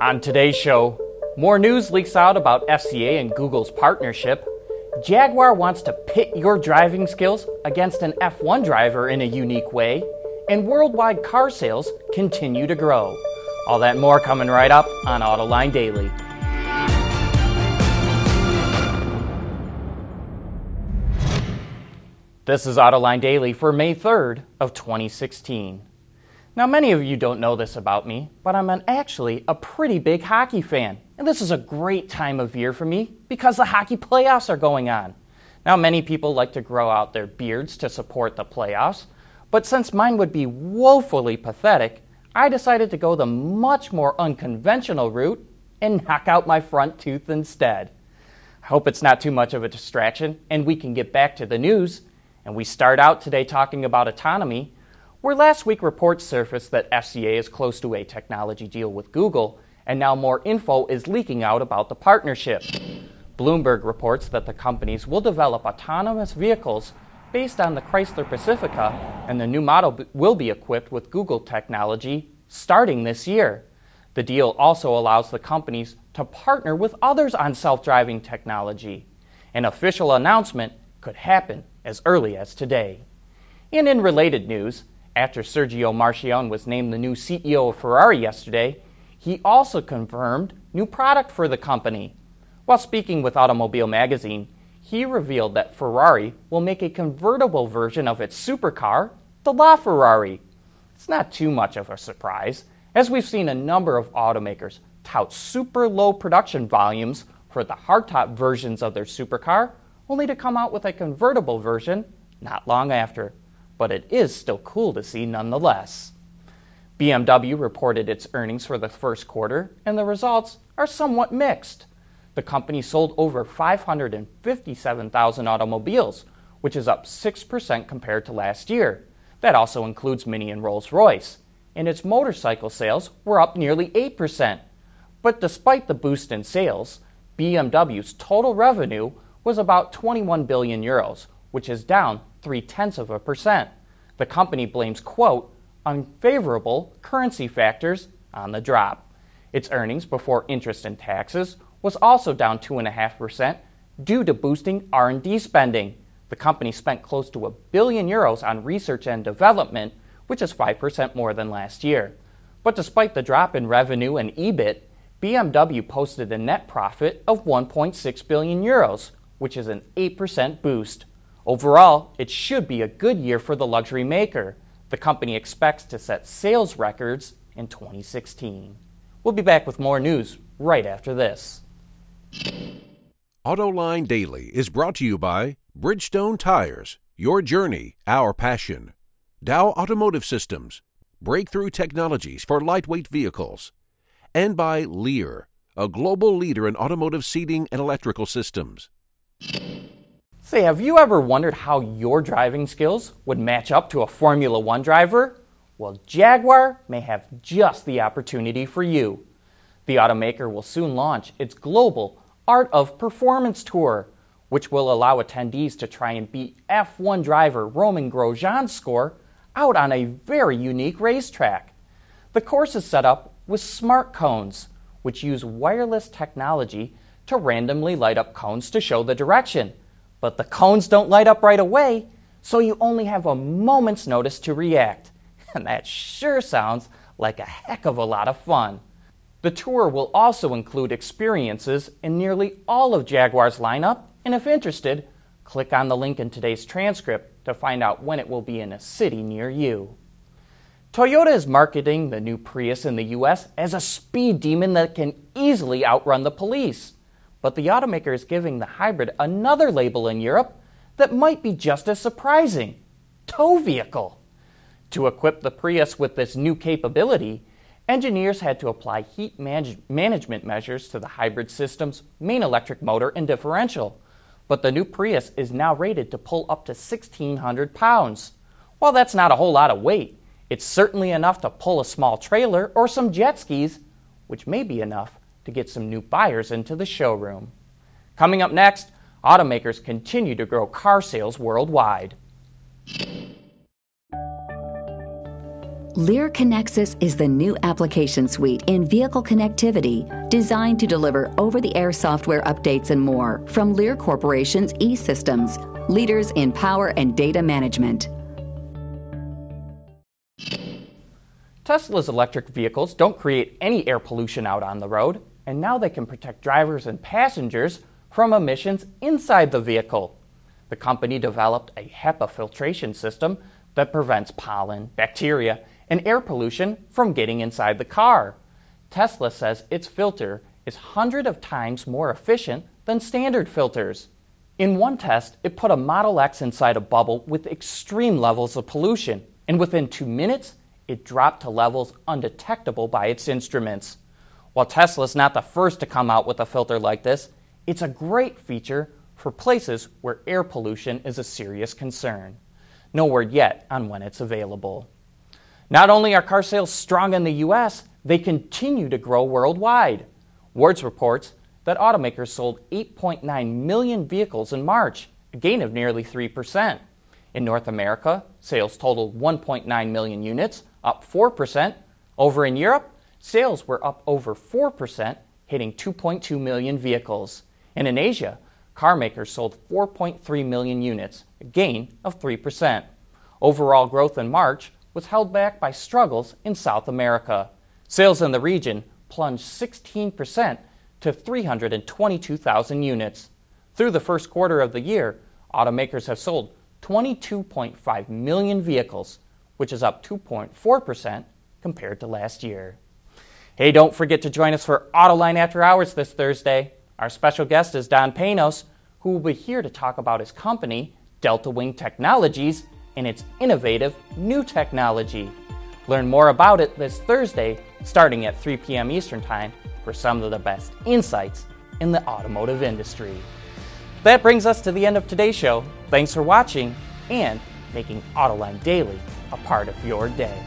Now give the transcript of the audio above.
On today's show, more news leaks out about FCA and Google's partnership. Jaguar wants to pit your driving skills against an F1 driver in a unique way, and worldwide car sales continue to grow. All that more coming right up on Autoline Daily. This is Autoline Daily for May 3rd of 2016. Now, many of you don't know this about me, but I'm an, actually a pretty big hockey fan. And this is a great time of year for me because the hockey playoffs are going on. Now, many people like to grow out their beards to support the playoffs, but since mine would be woefully pathetic, I decided to go the much more unconventional route and knock out my front tooth instead. I hope it's not too much of a distraction and we can get back to the news. And we start out today talking about autonomy, where last week reports surfaced that FCA is close to a technology deal with Google, and now more info is leaking out about the partnership. Bloomberg reports that the companies will develop autonomous vehicles based on the Chrysler Pacifica, and the new model will be equipped with Google technology starting this year. The deal also allows the companies to partner with others on self driving technology. An official announcement could happen as early as today. And in related news, after Sergio Marchionne was named the new CEO of Ferrari yesterday, he also confirmed new product for the company. While speaking with Automobile Magazine, he revealed that Ferrari will make a convertible version of its supercar, the LaFerrari. It's not too much of a surprise, as we've seen a number of automakers tout super low production volumes for the hardtop versions of their supercar only to come out with a convertible version not long after. But it is still cool to see nonetheless. BMW reported its earnings for the first quarter, and the results are somewhat mixed. The company sold over 557,000 automobiles, which is up 6% compared to last year. That also includes Mini and Rolls Royce. And its motorcycle sales were up nearly 8%. But despite the boost in sales, BMW's total revenue was about 21 billion euros, which is down three tenths of a percent. The company blames, quote, unfavorable currency factors on the drop. Its earnings before interest and taxes was also down 2.5% due to boosting R&D spending. The company spent close to a billion euros on research and development, which is 5% more than last year. But despite the drop in revenue and EBIT, BMW posted a net profit of 1.6 billion euros, which is an 8% boost. Overall, it should be a good year for the luxury maker. The company expects to set sales records in 2016. We'll be back with more news right after this. AutoLine Daily is brought to you by Bridgestone Tires, your journey, our passion. Dow Automotive Systems, breakthrough technologies for lightweight vehicles. And by Lear, a global leader in automotive seating and electrical systems. Say, have you ever wondered how your driving skills would match up to a Formula One driver? Well, Jaguar may have just the opportunity for you. The automaker will soon launch its global Art of Performance Tour, which will allow attendees to try and beat F1 driver Romain Grosjean's score out on a very unique racetrack. The course is set up with smart cones, which use wireless technology to randomly light up cones to show the direction. But the cones don't light up right away, so you only have a moment's notice to react. And that sure sounds like a heck of a lot of fun. The tour will also include experiences in nearly all of Jaguar's lineup, and if interested, click on the link in today's transcript to find out when it will be in a city near you. Toyota is marketing the new Prius in the US as a speed demon that can easily outrun the police but the automaker is giving the hybrid another label in Europe that might be just as surprising tow vehicle. To equip the Prius with this new capability, engineers had to apply heat manage- management measures to the hybrid system's main electric motor and differential. But the new Prius is now rated to pull up to 1,600 pounds. While that's not a whole lot of weight, it's certainly enough to pull a small trailer or some jet skis, which may be enough to get some new buyers into the showroom. Coming up next, automakers continue to grow car sales worldwide. Lear Connexus is the new application suite in vehicle connectivity designed to deliver over the air software updates and more from Lear Corporation's e systems, leaders in power and data management. Tesla's electric vehicles don't create any air pollution out on the road, and now they can protect drivers and passengers from emissions inside the vehicle. The company developed a HEPA filtration system that prevents pollen, bacteria, and air pollution from getting inside the car. Tesla says its filter is hundreds of times more efficient than standard filters. In one test, it put a Model X inside a bubble with extreme levels of pollution, and within two minutes, it dropped to levels undetectable by its instruments. While Tesla is not the first to come out with a filter like this, it's a great feature for places where air pollution is a serious concern. No word yet on when it's available. Not only are car sales strong in the US, they continue to grow worldwide. Wards reports that automakers sold 8.9 million vehicles in March, a gain of nearly 3%. In North America, sales totaled 1.9 million units, up 4%. Over in Europe, sales were up over 4%, hitting 2.2 million vehicles. And in Asia, car makers sold 4.3 million units, a gain of 3%. Overall growth in March was held back by struggles in South America. Sales in the region plunged 16% to 322,000 units. Through the first quarter of the year, automakers have sold 22.5 million vehicles, which is up 2.4% compared to last year. Hey, don't forget to join us for Autoline After Hours this Thursday. Our special guest is Don Panoz, who will be here to talk about his company, Delta Wing Technologies, and its innovative new technology. Learn more about it this Thursday, starting at 3 p.m. Eastern Time, for some of the best insights in the automotive industry. That brings us to the end of today's show. Thanks for watching and making Autoline Daily a part of your day.